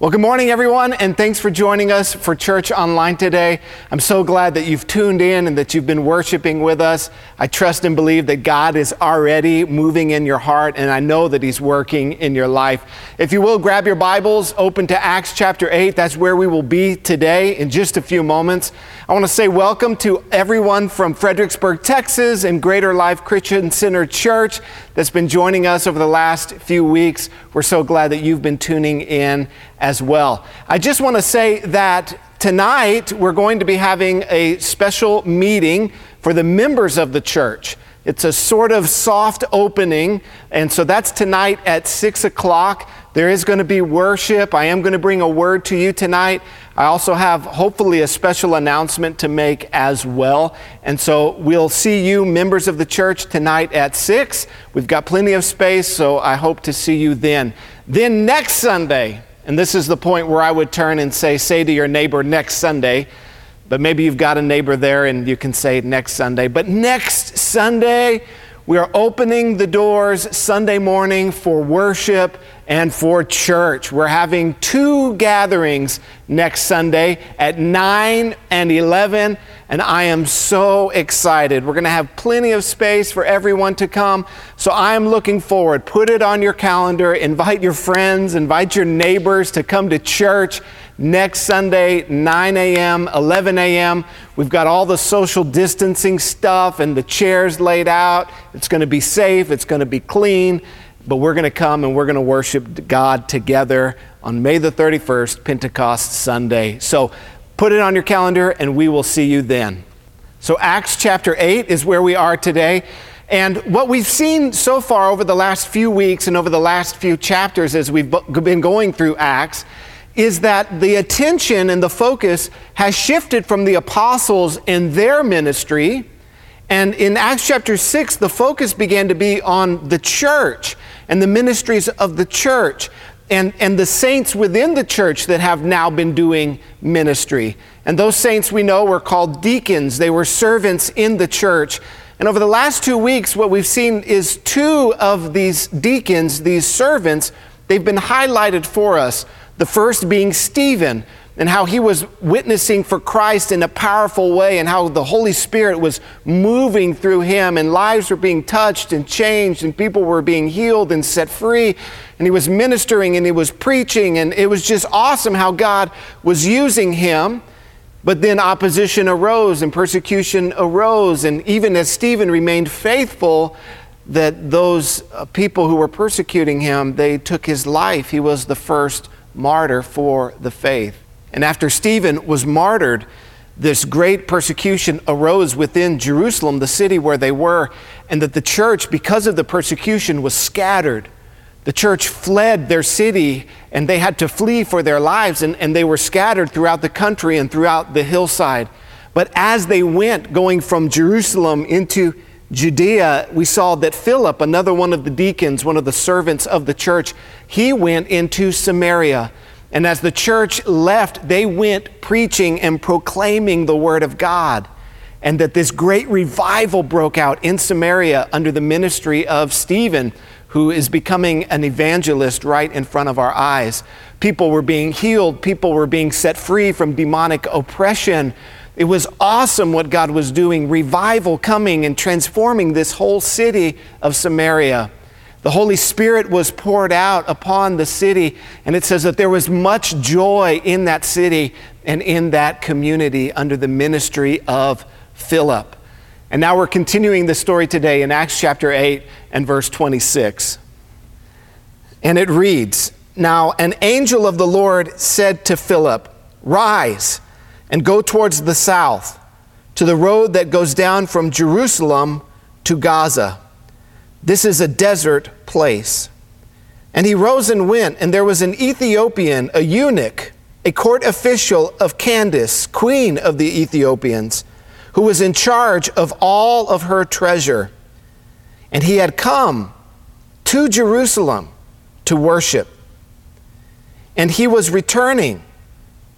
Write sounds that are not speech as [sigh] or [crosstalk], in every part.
Well, good morning, everyone, and thanks for joining us for church online today. I'm so glad that you've tuned in and that you've been worshiping with us. I trust and believe that God is already moving in your heart, and I know that He's working in your life. If you will, grab your Bibles, open to Acts chapter 8. That's where we will be today in just a few moments. I want to say welcome to everyone from Fredericksburg, Texas, and Greater Life Christian Center Church that's been joining us over the last few weeks. We're so glad that you've been tuning in as well. I just want to say that tonight we're going to be having a special meeting for the members of the church. It's a sort of soft opening, and so that's tonight at 6 o'clock. There is going to be worship. I am going to bring a word to you tonight. I also have hopefully a special announcement to make as well. And so we'll see you, members of the church, tonight at 6. We've got plenty of space, so I hope to see you then. Then next Sunday, and this is the point where I would turn and say, say to your neighbor next Sunday, but maybe you've got a neighbor there and you can say next Sunday. But next Sunday, we are opening the doors Sunday morning for worship and for church. We're having two gatherings next Sunday at 9 and 11, and I am so excited. We're going to have plenty of space for everyone to come, so I'm looking forward. Put it on your calendar, invite your friends, invite your neighbors to come to church next Sunday, 9 a.m., 11 a.m. We've got all the social distancing stuff and the chairs laid out. It's going to be safe, it's going to be clean but we're going to come and we're going to worship God together on May the 31st, Pentecost Sunday. So put it on your calendar and we will see you then. So, Acts chapter 8 is where we are today. And what we've seen so far over the last few weeks and over the last few chapters as we've been going through Acts is that the attention and the focus has shifted from the apostles and their ministry. And in Acts chapter 6, the focus began to be on the church and the ministries of the church and, and the saints within the church that have now been doing ministry. And those saints we know were called deacons, they were servants in the church. And over the last two weeks, what we've seen is two of these deacons, these servants, they've been highlighted for us. The first being Stephen, and how he was witnessing for Christ in a powerful way, and how the Holy Spirit was moving through him, and lives were being touched and changed, and people were being healed and set free. And he was ministering and he was preaching, and it was just awesome how God was using him. But then opposition arose and persecution arose, and even as Stephen remained faithful, that those uh, people who were persecuting him, they took his life. He was the first martyr for the faith. And after Stephen was martyred, this great persecution arose within Jerusalem, the city where they were, and that the church, because of the persecution, was scattered. The church fled their city and they had to flee for their lives, and, and they were scattered throughout the country and throughout the hillside. But as they went, going from Jerusalem into Judea, we saw that Philip, another one of the deacons, one of the servants of the church, he went into Samaria. And as the church left, they went preaching and proclaiming the word of God. And that this great revival broke out in Samaria under the ministry of Stephen, who is becoming an evangelist right in front of our eyes. People were being healed, people were being set free from demonic oppression. It was awesome what God was doing, revival coming and transforming this whole city of Samaria. The Holy Spirit was poured out upon the city, and it says that there was much joy in that city and in that community under the ministry of Philip. And now we're continuing the story today in Acts chapter 8 and verse 26. And it reads Now an angel of the Lord said to Philip, Rise and go towards the south, to the road that goes down from Jerusalem to Gaza. This is a desert place. And he rose and went, and there was an Ethiopian, a eunuch, a court official of Candace, queen of the Ethiopians, who was in charge of all of her treasure. And he had come to Jerusalem to worship. And he was returning,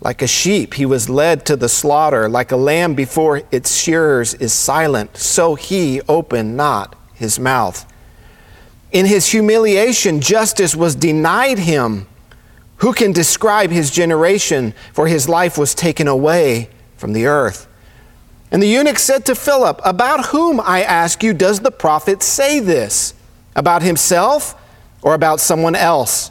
Like a sheep, he was led to the slaughter, like a lamb before its shearers is silent, so he opened not his mouth. In his humiliation, justice was denied him. Who can describe his generation? For his life was taken away from the earth. And the eunuch said to Philip, About whom, I ask you, does the prophet say this? About himself or about someone else?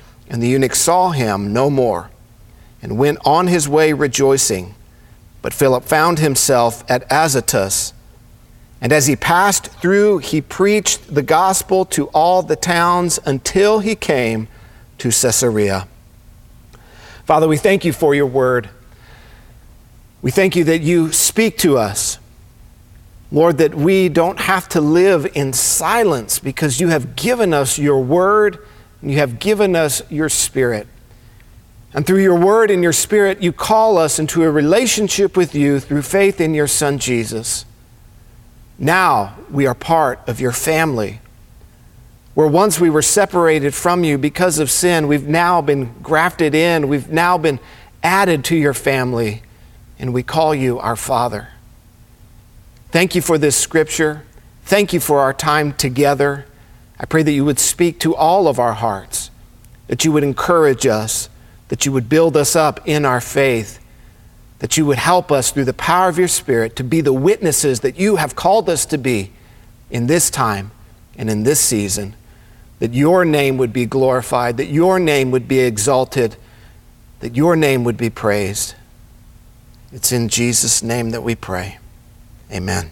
and the eunuch saw him no more, and went on his way rejoicing. But Philip found himself at Azotus. And as he passed through, he preached the gospel to all the towns until he came to Caesarea. Father, we thank you for your word. We thank you that you speak to us. Lord, that we don't have to live in silence because you have given us your word you have given us your spirit. And through your word and your spirit, you call us into a relationship with you through faith in your Son, Jesus. Now we are part of your family. Where once we were separated from you because of sin, we've now been grafted in, we've now been added to your family, and we call you our Father. Thank you for this scripture. Thank you for our time together. I pray that you would speak to all of our hearts, that you would encourage us, that you would build us up in our faith, that you would help us through the power of your Spirit to be the witnesses that you have called us to be in this time and in this season, that your name would be glorified, that your name would be exalted, that your name would be praised. It's in Jesus' name that we pray. Amen.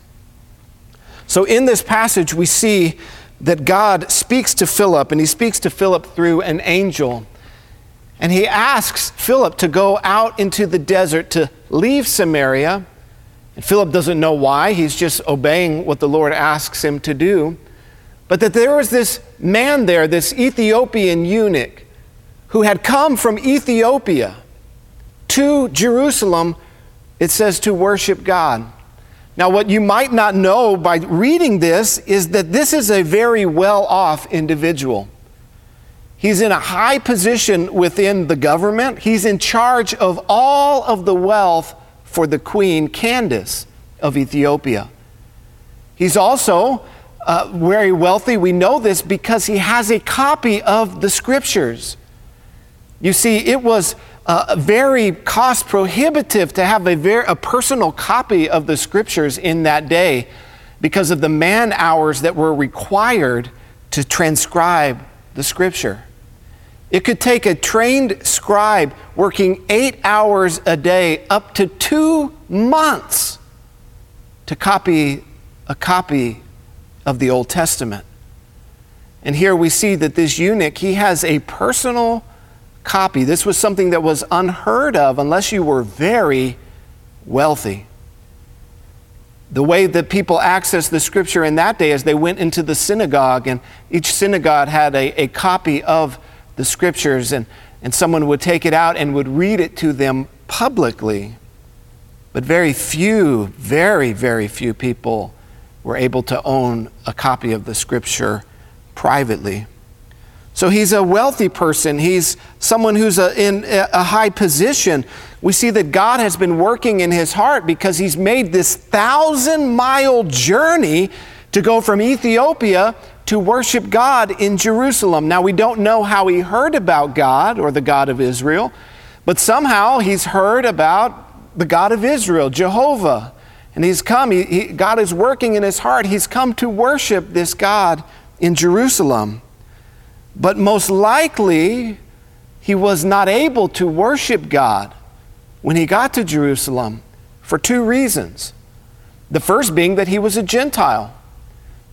So, in this passage, we see that God speaks to Philip, and he speaks to Philip through an angel. And he asks Philip to go out into the desert to leave Samaria. And Philip doesn't know why, he's just obeying what the Lord asks him to do. But that there was this man there, this Ethiopian eunuch, who had come from Ethiopia to Jerusalem, it says, to worship God. Now, what you might not know by reading this is that this is a very well off individual. He's in a high position within the government. He's in charge of all of the wealth for the queen Candace of Ethiopia. He's also uh, very wealthy. We know this because he has a copy of the scriptures. You see, it was uh, very cost prohibitive to have a, a personal copy of the scriptures in that day because of the man hours that were required to transcribe the scripture. It could take a trained scribe working eight hours a day up to two months to copy a copy of the Old Testament. And here we see that this eunuch, he has a personal copy. This was something that was unheard of unless you were very wealthy. The way that people accessed the scripture in that day is they went into the synagogue, and each synagogue had a, a copy of the scriptures, and, and someone would take it out and would read it to them publicly. But very few, very, very few people were able to own a copy of the scripture privately. So he's a wealthy person. He's someone who's a, in a high position. We see that God has been working in his heart because he's made this thousand mile journey to go from Ethiopia to worship God in Jerusalem. Now, we don't know how he heard about God or the God of Israel, but somehow he's heard about the God of Israel, Jehovah. And he's come, he, he, God is working in his heart. He's come to worship this God in Jerusalem. But most likely, he was not able to worship God when he got to Jerusalem for two reasons. The first being that he was a Gentile.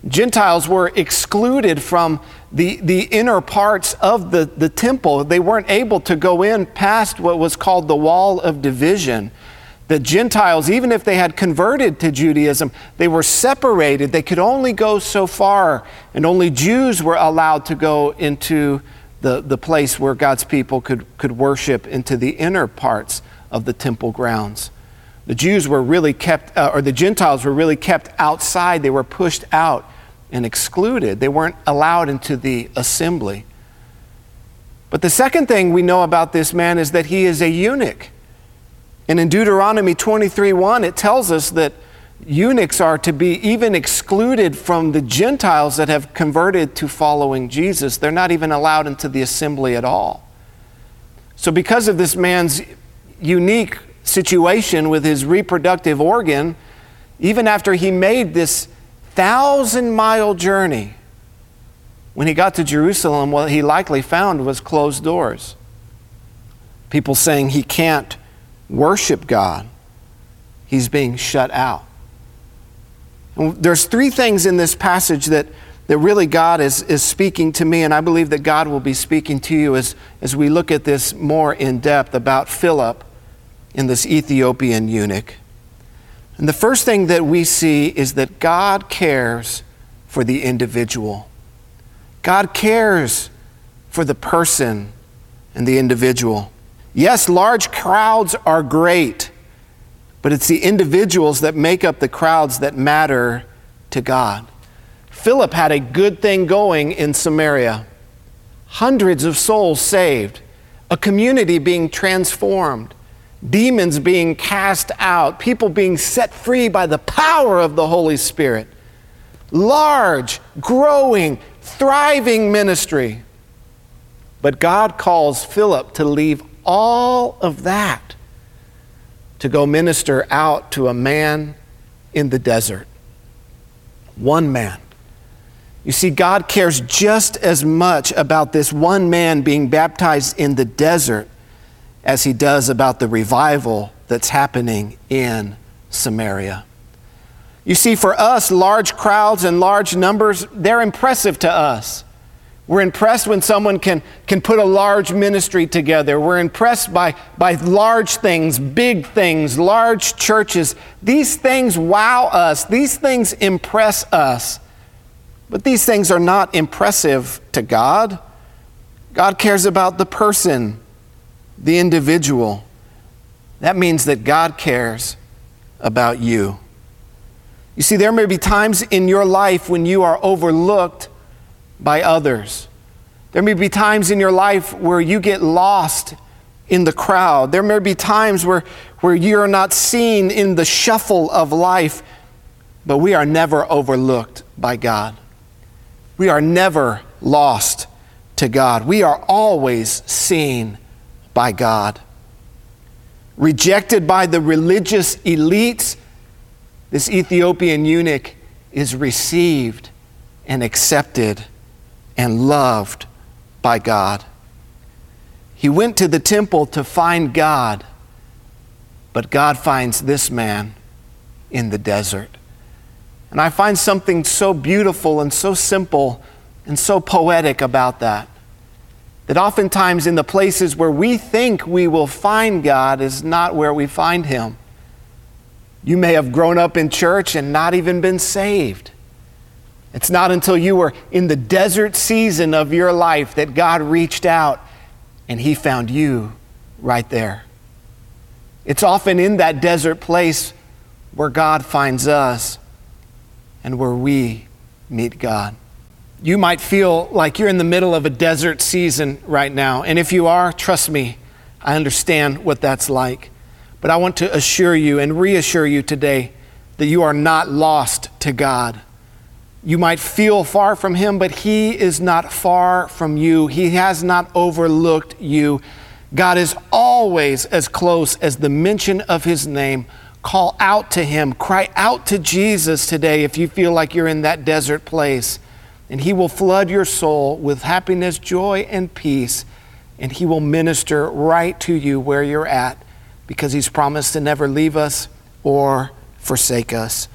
Gentiles were excluded from the, the inner parts of the, the temple. They weren't able to go in past what was called the wall of division. The Gentiles, even if they had converted to Judaism, they were separated. They could only go so far, and only Jews were allowed to go into the, the place where God's people could, could worship into the inner parts of the temple grounds. The Jews were really kept, uh, or the Gentiles were really kept outside. They were pushed out and excluded. They weren't allowed into the assembly. But the second thing we know about this man is that he is a eunuch. And in Deuteronomy 23 1, it tells us that eunuchs are to be even excluded from the Gentiles that have converted to following Jesus. They're not even allowed into the assembly at all. So, because of this man's unique situation with his reproductive organ, even after he made this thousand mile journey, when he got to Jerusalem, what he likely found was closed doors. People saying he can't worship God, he's being shut out. And there's three things in this passage that, that really God is, is speaking to me, and I believe that God will be speaking to you as, as we look at this more in depth about Philip in this Ethiopian eunuch. And the first thing that we see is that God cares for the individual. God cares for the person and the individual. Yes, large crowds are great, but it's the individuals that make up the crowds that matter to God. Philip had a good thing going in Samaria. Hundreds of souls saved, a community being transformed, demons being cast out, people being set free by the power of the Holy Spirit. Large, growing, thriving ministry. But God calls Philip to leave all of that to go minister out to a man in the desert. One man. You see, God cares just as much about this one man being baptized in the desert as he does about the revival that's happening in Samaria. You see, for us, large crowds and large numbers, they're impressive to us. We're impressed when someone can, can put a large ministry together. We're impressed by, by large things, big things, large churches. These things wow us, these things impress us. But these things are not impressive to God. God cares about the person, the individual. That means that God cares about you. You see, there may be times in your life when you are overlooked by others. There may be times in your life where you get lost in the crowd. There may be times where, where you're not seen in the shuffle of life, but we are never overlooked by God. We are never lost to God. We are always seen by God. Rejected by the religious elites, this Ethiopian eunuch is received and accepted and loved by God. He went to the temple to find God, but God finds this man in the desert. And I find something so beautiful and so simple and so poetic about that. That oftentimes, in the places where we think we will find God, is not where we find Him. You may have grown up in church and not even been saved. It's not until you were in the desert season of your life that God reached out and He found you right there. It's often in that desert place where God finds us and where we meet God. You might feel like you're in the middle of a desert season right now. And if you are, trust me, I understand what that's like. But I want to assure you and reassure you today that you are not lost to God. You might feel far from him, but he is not far from you. He has not overlooked you. God is always as close as the mention of his name. Call out to him. Cry out to Jesus today if you feel like you're in that desert place. And he will flood your soul with happiness, joy, and peace and He will minister right to you where you're at because He's promised to never leave us or forsake us.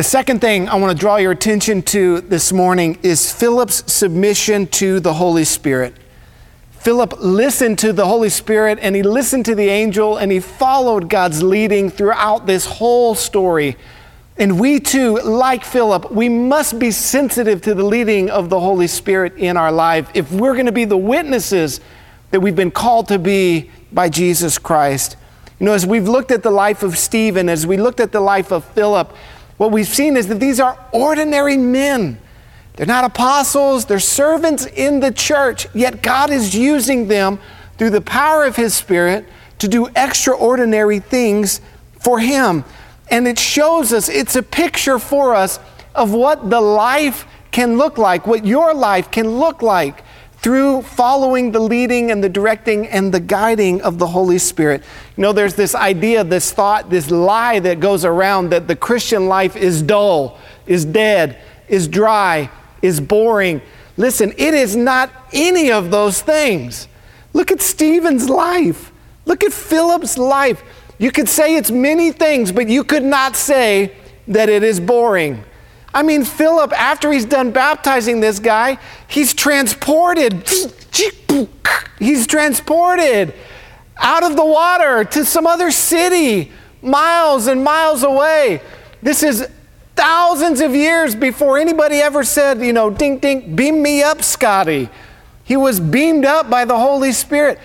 The second thing I want to draw your attention to this morning is Philip's submission to the Holy Spirit. Philip listened to the Holy Spirit and he listened to the angel and he followed God's leading throughout this whole story. And we too, like Philip, we must be sensitive to the leading of the Holy Spirit in our life if we're going to be the witnesses that we've been called to be by Jesus Christ. You know, as we've looked at the life of Stephen, as we looked at the life of Philip, what we've seen is that these are ordinary men. They're not apostles, they're servants in the church, yet God is using them through the power of His Spirit to do extraordinary things for Him. And it shows us, it's a picture for us of what the life can look like, what your life can look like through following the leading and the directing and the guiding of the Holy Spirit. You know, there's this idea, this thought, this lie that goes around that the Christian life is dull, is dead, is dry, is boring. Listen, it is not any of those things. Look at Stephen's life. Look at Philip's life. You could say it's many things, but you could not say that it is boring. I mean, Philip, after he's done baptizing this guy, he's transported. He's transported out of the water to some other city, miles and miles away. This is thousands of years before anybody ever said, you know, ding, ding, beam me up, Scotty. He was beamed up by the Holy Spirit.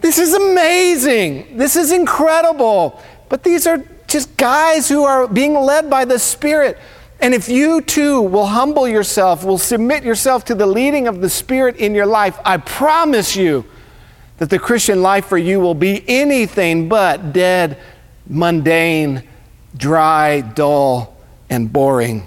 This is amazing. This is incredible. But these are just guys who are being led by the Spirit. And if you too will humble yourself, will submit yourself to the leading of the Spirit in your life, I promise you that the Christian life for you will be anything but dead, mundane, dry, dull, and boring.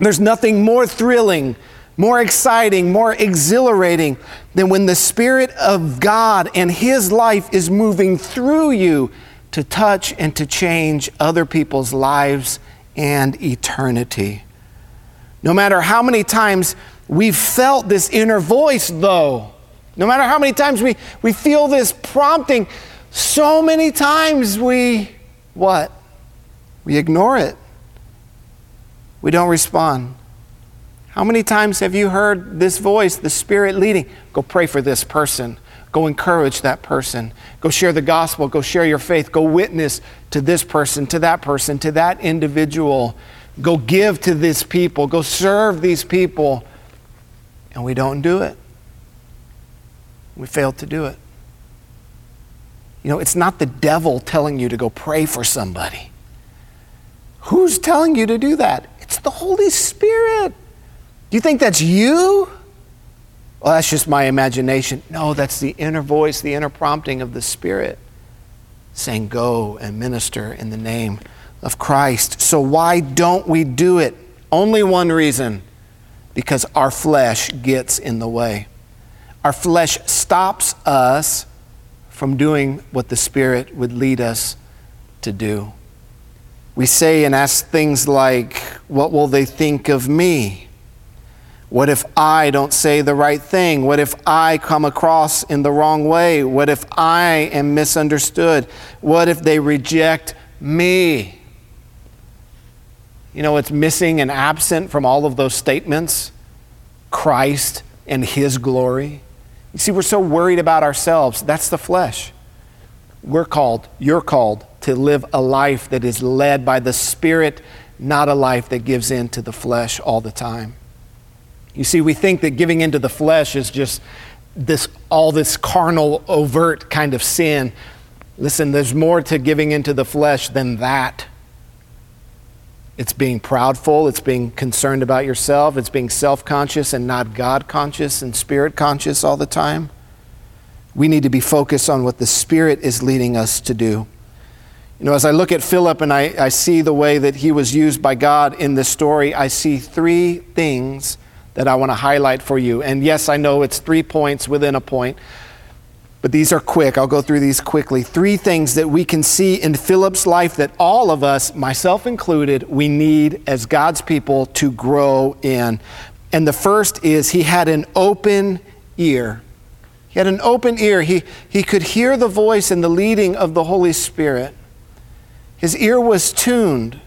There's nothing more thrilling, more exciting, more exhilarating than when the Spirit of God and His life is moving through you to touch and to change other people's lives and eternity. No matter how many times we've felt this inner voice, though, no matter how many times we, we feel this prompting, so many times we, what? We ignore it we don't respond. How many times have you heard this voice, the Spirit leading? Go pray for this person. Go encourage that person. Go share the gospel. Go share your faith. Go witness to this person, to that person, to that individual. Go give to these people. Go serve these people. And we don't do it. We fail to do it. You know, it's not the devil telling you to go pray for somebody. Who's telling you to do that? It's the Holy Spirit. Do you think that's you? Well, that's just my imagination. No, that's the inner voice, the inner prompting of the Spirit saying, Go and minister in the name of Christ. So, why don't we do it? Only one reason because our flesh gets in the way. Our flesh stops us from doing what the Spirit would lead us to do. We say and ask things like, What will they think of me? What if I don't say the right thing? What if I come across in the wrong way? What if I am misunderstood? What if they reject me? You know what's missing and absent from all of those statements? Christ and His glory. You see, we're so worried about ourselves. That's the flesh. We're called, you're called to live a life that is led by the Spirit, not a life that gives in to the flesh all the time. You see, we think that giving into the flesh is just this all this carnal, overt kind of sin. Listen, there's more to giving into the flesh than that. It's being proudful, it's being concerned about yourself, it's being self conscious and not God conscious and spirit conscious all the time. We need to be focused on what the Spirit is leading us to do. You know, as I look at Philip and I, I see the way that he was used by God in this story, I see three things that I want to highlight for you. And yes, I know it's three points within a point, but these are quick. I'll go through these quickly. Three things that we can see in Philip's life that all of us, myself included, we need as God's people to grow in. And the first is he had an open ear. He had an open ear. He, he could hear the voice and the leading of the Holy Spirit. His ear was tuned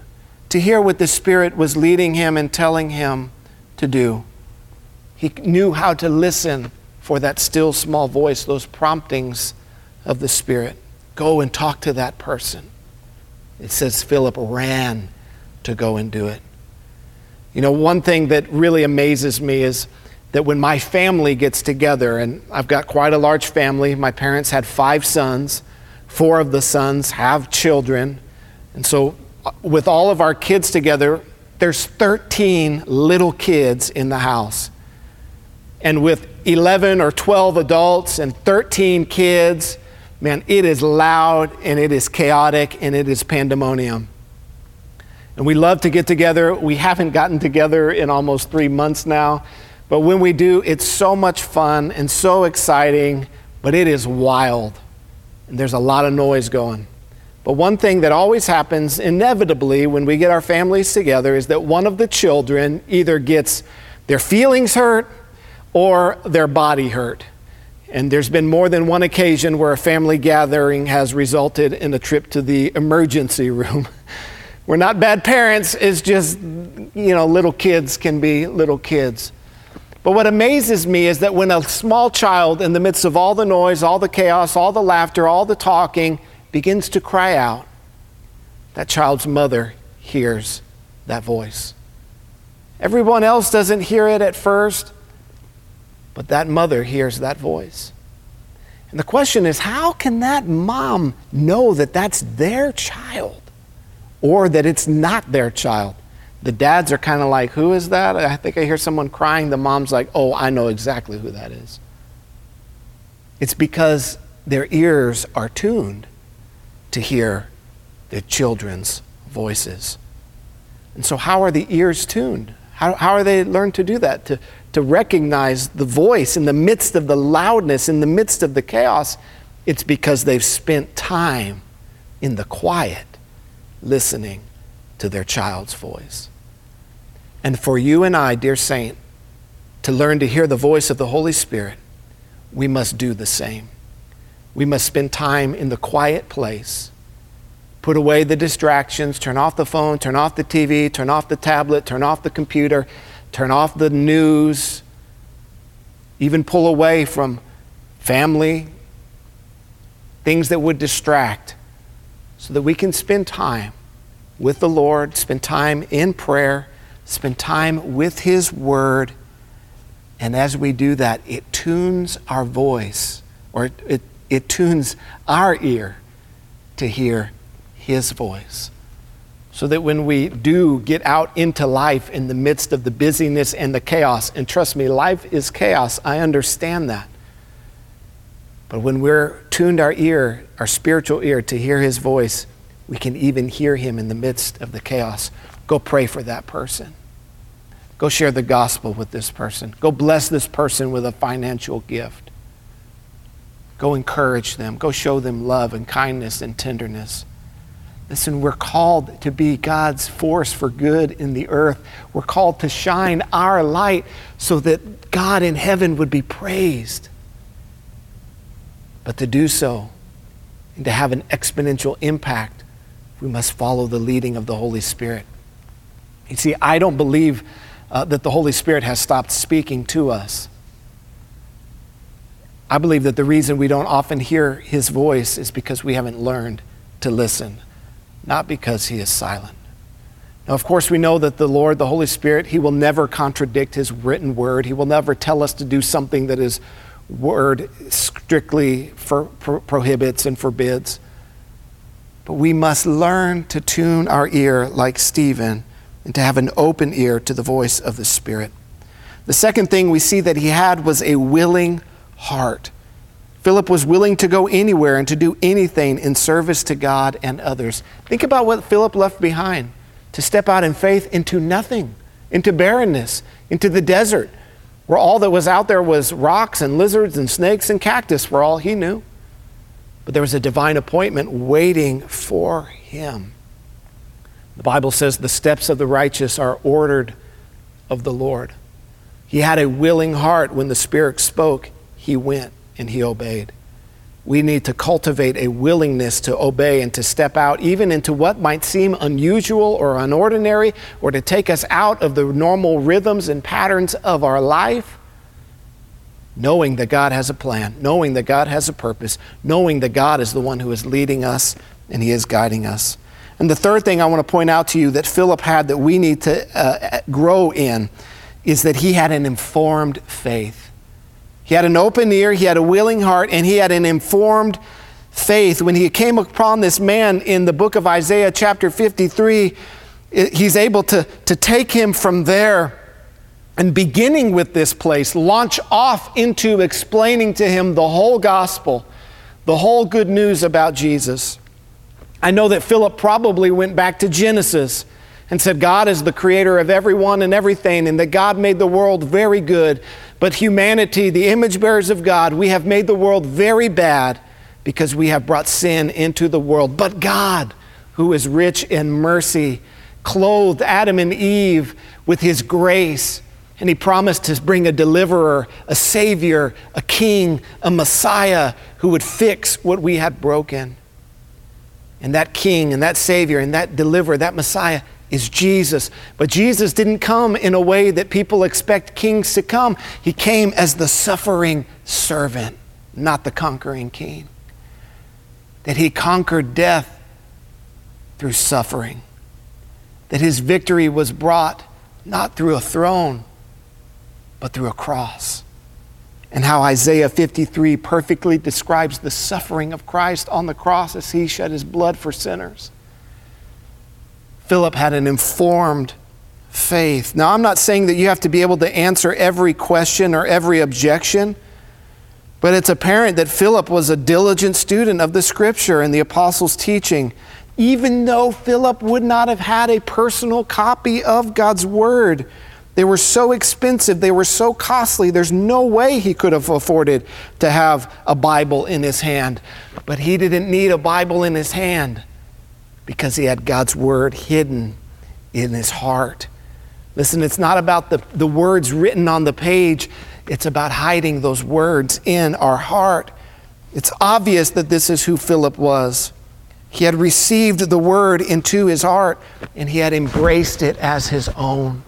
to hear what the Spirit was leading him and telling him to do. He knew how to listen for that still small voice, those promptings of the Spirit. Go and talk to that person. It says Philip ran to go and do it. You know, one thing that really amazes me is that when my family gets together, and I've got quite a large family, my parents had five sons, four of the sons have children. And so, with all of our kids together, there's 13 little kids in the house. And with 11 or 12 adults and 13 kids, man, it is loud and it is chaotic and it is pandemonium. And we love to get together. We haven't gotten together in almost three months now. But when we do, it's so much fun and so exciting, but it is wild. And there's a lot of noise going. But one thing that always happens inevitably when we get our families together is that one of the children either gets their feelings hurt or their body hurt. And there's been more than one occasion where a family gathering has resulted in a trip to the emergency room. [laughs] We're not bad parents, it's just, you know, little kids can be little kids. But what amazes me is that when a small child, in the midst of all the noise, all the chaos, all the laughter, all the talking, begins to cry out, that child's mother hears that voice. Everyone else doesn't hear it at first, but that mother hears that voice. And the question is how can that mom know that that's their child? or that it's not their child. The dads are kind of like, Who is that? I think I hear someone crying. The mom's like, Oh, I know exactly who that is. It's because their ears are tuned to hear their children's voices. And so, how are the ears tuned? How, how are they learned to do that? To, to recognize the voice in the midst of the loudness, in the midst of the chaos? It's because they've spent time in the quiet listening to their child's voice. And for you and I, dear saint, to learn to hear the voice of the Holy Spirit, we must do the same. We must spend time in the quiet place, put away the distractions, turn off the phone, turn off the TV, turn off the tablet, turn off the computer, turn off the news, even pull away from family, things that would distract so that we can spend time with the Lord, spend time in prayer, spend time with His Word. And as we do that, it tunes our voice, or it, it, it tunes our ear to hear His voice. So that when we do get out into life in the midst of the busyness and the chaos, and trust me, life is chaos, I understand that. But when we're tuned our ear, our spiritual ear, to hear his voice, we can even hear him in the midst of the chaos. Go pray for that person. Go share the gospel with this person. Go bless this person with a financial gift. Go encourage them. Go show them love and kindness and tenderness. Listen, we're called to be God's force for good in the earth. We're called to shine our light so that God in heaven would be praised. But to do so and to have an exponential impact, we must follow the leading of the Holy Spirit. You see, I don't believe uh, that the Holy Spirit has stopped speaking to us. I believe that the reason we don't often hear his voice is because we haven't learned to listen, not because he is silent. Now, of course, we know that the Lord, the Holy Spirit, he will never contradict his written word. He will never tell us to do something that his word strictly for, pro- prohibits and forbids. But we must learn to tune our ear like Stephen and to have an open ear to the voice of the Spirit. The second thing we see that he had was a willing heart. Philip was willing to go anywhere and to do anything in service to God and others. Think about what Philip left behind to step out in faith into nothing, into barrenness, into the desert, where all that was out there was rocks and lizards and snakes and cactus, for all he knew. But there was a divine appointment waiting for him. The Bible says the steps of the righteous are ordered of the Lord. He had a willing heart when the Spirit spoke, he went. And he obeyed. We need to cultivate a willingness to obey and to step out, even into what might seem unusual or unordinary, or to take us out of the normal rhythms and patterns of our life, knowing that God has a plan, knowing that God has a purpose, knowing that God is the one who is leading us and He is guiding us. And the third thing I want to point out to you that Philip had that we need to uh, grow in is that he had an informed faith. He had an open ear, he had a willing heart, and he had an informed faith. When he came upon this man in the book of Isaiah, chapter 53, he's able to, to take him from there and beginning with this place, launch off into explaining to him the whole gospel, the whole good news about Jesus. I know that Philip probably went back to Genesis and said, God is the creator of everyone and everything, and that God made the world very good. But humanity, the image bearers of God, we have made the world very bad because we have brought sin into the world. But God, who is rich in mercy, clothed Adam and Eve with his grace. And he promised to bring a deliverer, a savior, a king, a messiah who would fix what we had broken. And that king and that savior and that deliverer, that messiah, is Jesus. But Jesus didn't come in a way that people expect kings to come. He came as the suffering servant, not the conquering king. That he conquered death through suffering. That his victory was brought not through a throne, but through a cross. And how Isaiah 53 perfectly describes the suffering of Christ on the cross as he shed his blood for sinners. Philip had an informed faith. Now, I'm not saying that you have to be able to answer every question or every objection, but it's apparent that Philip was a diligent student of the scripture and the apostles' teaching, even though Philip would not have had a personal copy of God's word. They were so expensive, they were so costly, there's no way he could have afforded to have a Bible in his hand. But he didn't need a Bible in his hand because he had God's word hidden in his heart. Listen, it's not about the, the words written on the page, it's about hiding those words in our heart. It's obvious that this is who Philip was. He had received the word into his heart and he had embraced it as his own.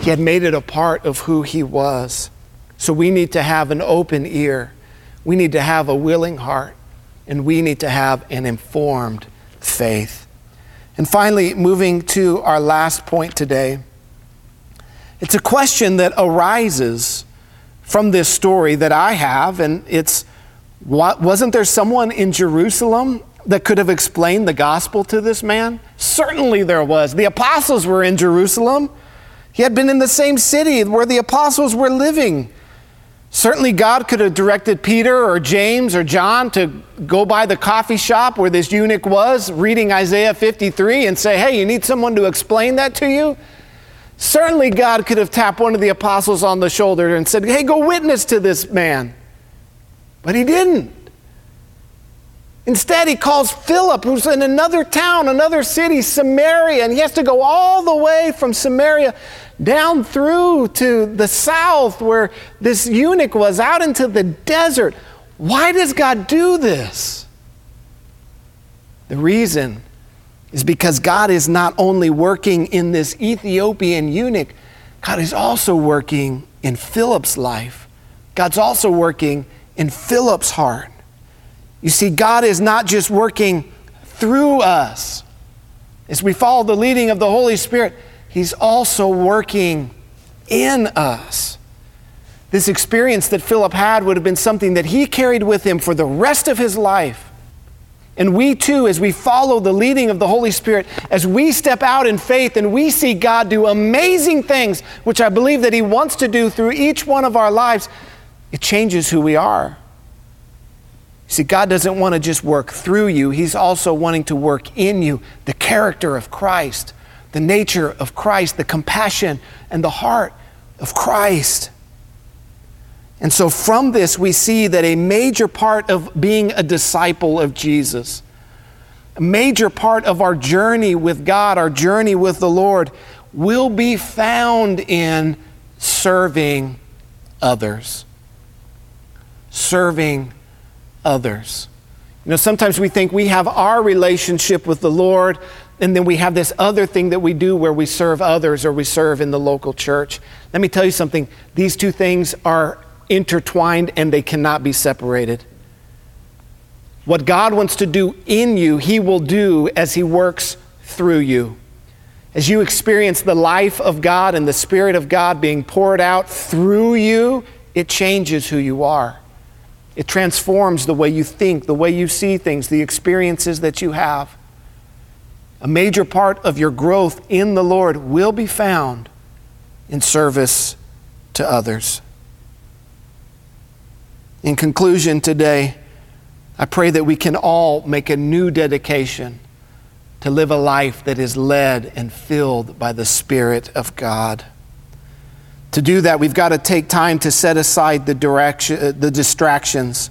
He had made it a part of who he was. So we need to have an open ear. We need to have a willing heart. And we need to have an informed faith. And finally, moving to our last point today, it's a question that arises from this story that I have, and it's wasn't there someone in Jerusalem that could have explained the gospel to this man? Certainly there was. The apostles were in Jerusalem. He had been in the same city where the apostles were living. Certainly, God could have directed Peter or James or John to go by the coffee shop where this eunuch was reading Isaiah 53 and say, Hey, you need someone to explain that to you? Certainly, God could have tapped one of the apostles on the shoulder and said, Hey, go witness to this man. But he didn't. Instead, he calls Philip, who's in another town, another city, Samaria, and he has to go all the way from Samaria down through to the south where this eunuch was, out into the desert. Why does God do this? The reason is because God is not only working in this Ethiopian eunuch, God is also working in Philip's life. God's also working in Philip's heart. You see, God is not just working through us. As we follow the leading of the Holy Spirit, He's also working in us. This experience that Philip had would have been something that he carried with him for the rest of his life. And we too, as we follow the leading of the Holy Spirit, as we step out in faith and we see God do amazing things, which I believe that He wants to do through each one of our lives, it changes who we are. See, God doesn't want to just work through you, He's also wanting to work in you the character of Christ the nature of Christ, the compassion and the heart of Christ. And so, from this, we see that a major part of being a disciple of Jesus, a major part of our journey with God, our journey with the Lord, will be found in serving others. serving others. You know, sometimes we think we have our relationship with the Lord, and then we have this other thing that we do where we serve others or we serve in the local church. Let me tell you something these two things are intertwined and they cannot be separated. What God wants to do in you, He will do as He works through you. As you experience the life of God and the Spirit of God being poured out through you, it changes who you are. It transforms the way you think, the way you see things, the experiences that you have. A major part of your growth in the Lord will be found in service to others. In conclusion, today, I pray that we can all make a new dedication to live a life that is led and filled by the Spirit of God. To do that, we've got to take time to set aside the, direction, uh, the distractions.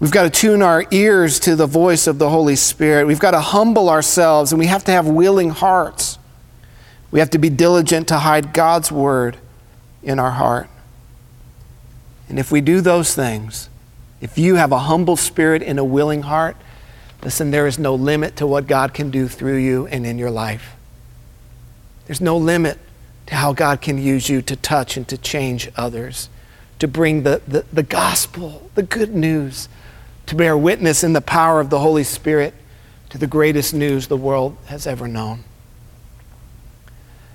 We've got to tune our ears to the voice of the Holy Spirit. We've got to humble ourselves, and we have to have willing hearts. We have to be diligent to hide God's word in our heart. And if we do those things, if you have a humble spirit and a willing heart, listen, there is no limit to what God can do through you and in your life. There's no limit to how God can use you to touch and to change others, to bring the, the, the gospel, the good news, to bear witness in the power of the Holy Spirit to the greatest news the world has ever known.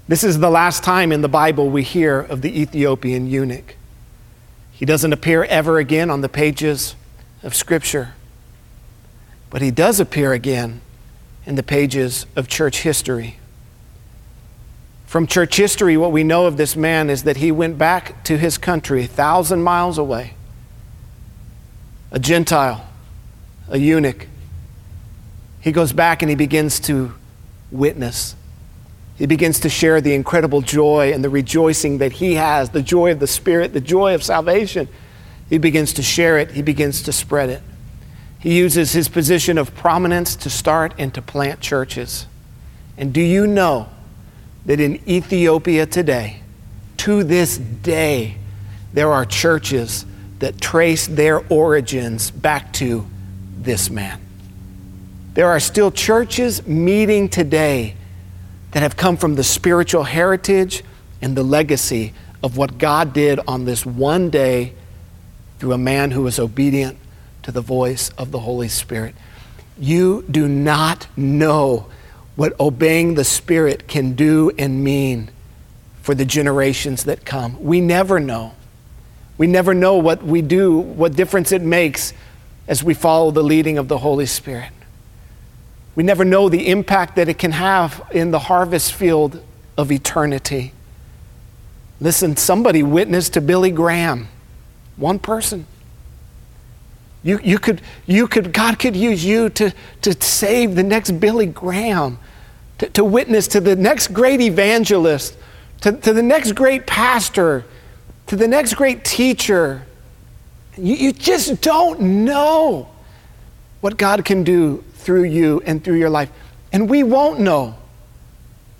This is the last time in the Bible we hear of the Ethiopian eunuch. He doesn't appear ever again on the pages of Scripture, but he does appear again in the pages of church history. From church history, what we know of this man is that he went back to his country, a thousand miles away. A Gentile, a eunuch. He goes back and he begins to witness. He begins to share the incredible joy and the rejoicing that he has, the joy of the Spirit, the joy of salvation. He begins to share it, he begins to spread it. He uses his position of prominence to start and to plant churches. And do you know that in Ethiopia today, to this day, there are churches that trace their origins back to this man. There are still churches meeting today that have come from the spiritual heritage and the legacy of what God did on this one day through a man who was obedient to the voice of the Holy Spirit. You do not know what obeying the Spirit can do and mean for the generations that come. We never know. We never know what we do, what difference it makes as we follow the leading of the Holy Spirit. We never know the impact that it can have in the harvest field of eternity. Listen, somebody witnessed to Billy Graham, one person. You, you could, you could, God could use you to, to save the next Billy Graham to, to witness to the next great evangelist, to, to the next great pastor, to the next great teacher. You, you just don't know what God can do through you and through your life. And we won't know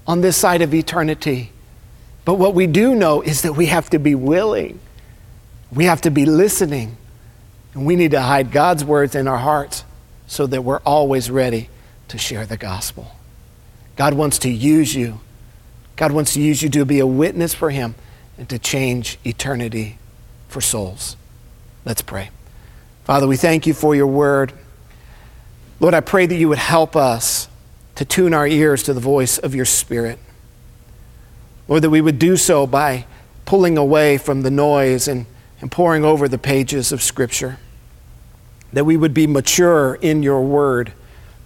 on this side of eternity. But what we do know is that we have to be willing, we have to be listening, and we need to hide God's words in our hearts so that we're always ready to share the gospel. God wants to use you. God wants to use you to be a witness for Him and to change eternity for souls. Let's pray. Father, we thank you for your word. Lord, I pray that you would help us to tune our ears to the voice of your Spirit. Lord, that we would do so by pulling away from the noise and, and poring over the pages of Scripture. That we would be mature in your word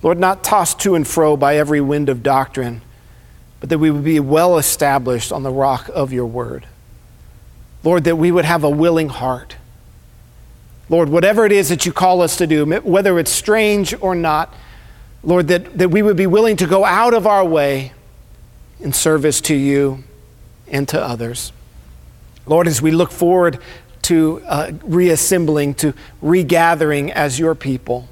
Lord, not tossed to and fro by every wind of doctrine, but that we would be well established on the rock of your word. Lord, that we would have a willing heart. Lord, whatever it is that you call us to do, whether it's strange or not, Lord, that, that we would be willing to go out of our way in service to you and to others. Lord, as we look forward to uh, reassembling, to regathering as your people,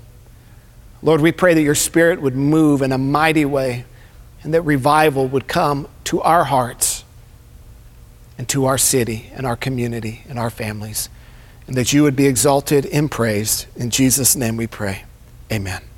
Lord, we pray that your Spirit would move in a mighty way and that revival would come to our hearts and to our city and our community and our families. and that you would be exalted and praised. In Jesus' name we pray. Amen.